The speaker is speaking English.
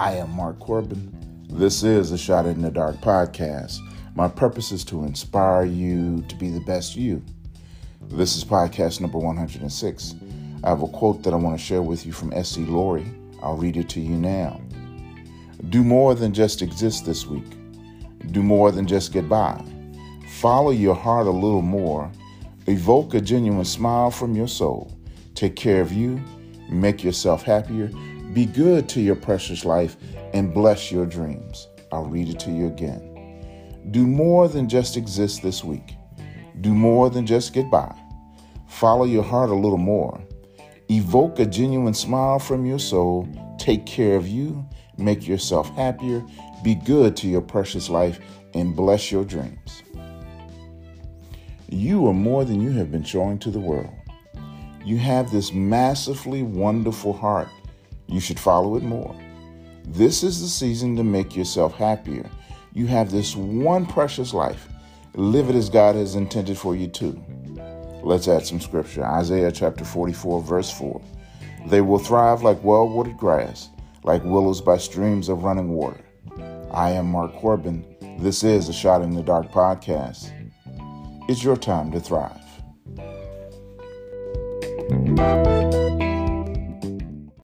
I am Mark Corbin. This is a Shot in the Dark podcast. My purpose is to inspire you to be the best you. This is podcast number 106. I have a quote that I want to share with you from S.C. Lourie. I'll read it to you now. Do more than just exist this week. Do more than just get by. Follow your heart a little more. Evoke a genuine smile from your soul. Take care of you. Make yourself happier. Be good to your precious life and bless your dreams. I'll read it to you again. Do more than just exist this week. Do more than just get by. Follow your heart a little more. Evoke a genuine smile from your soul. Take care of you. Make yourself happier. Be good to your precious life and bless your dreams. You are more than you have been showing to the world. You have this massively wonderful heart. You should follow it more. This is the season to make yourself happier. You have this one precious life. Live it as God has intended for you to. Let's add some scripture. Isaiah chapter 44, verse 4. They will thrive like well watered grass, like willows by streams of running water. I am Mark Corbin. This is a Shot in the Dark podcast. It's your time to thrive.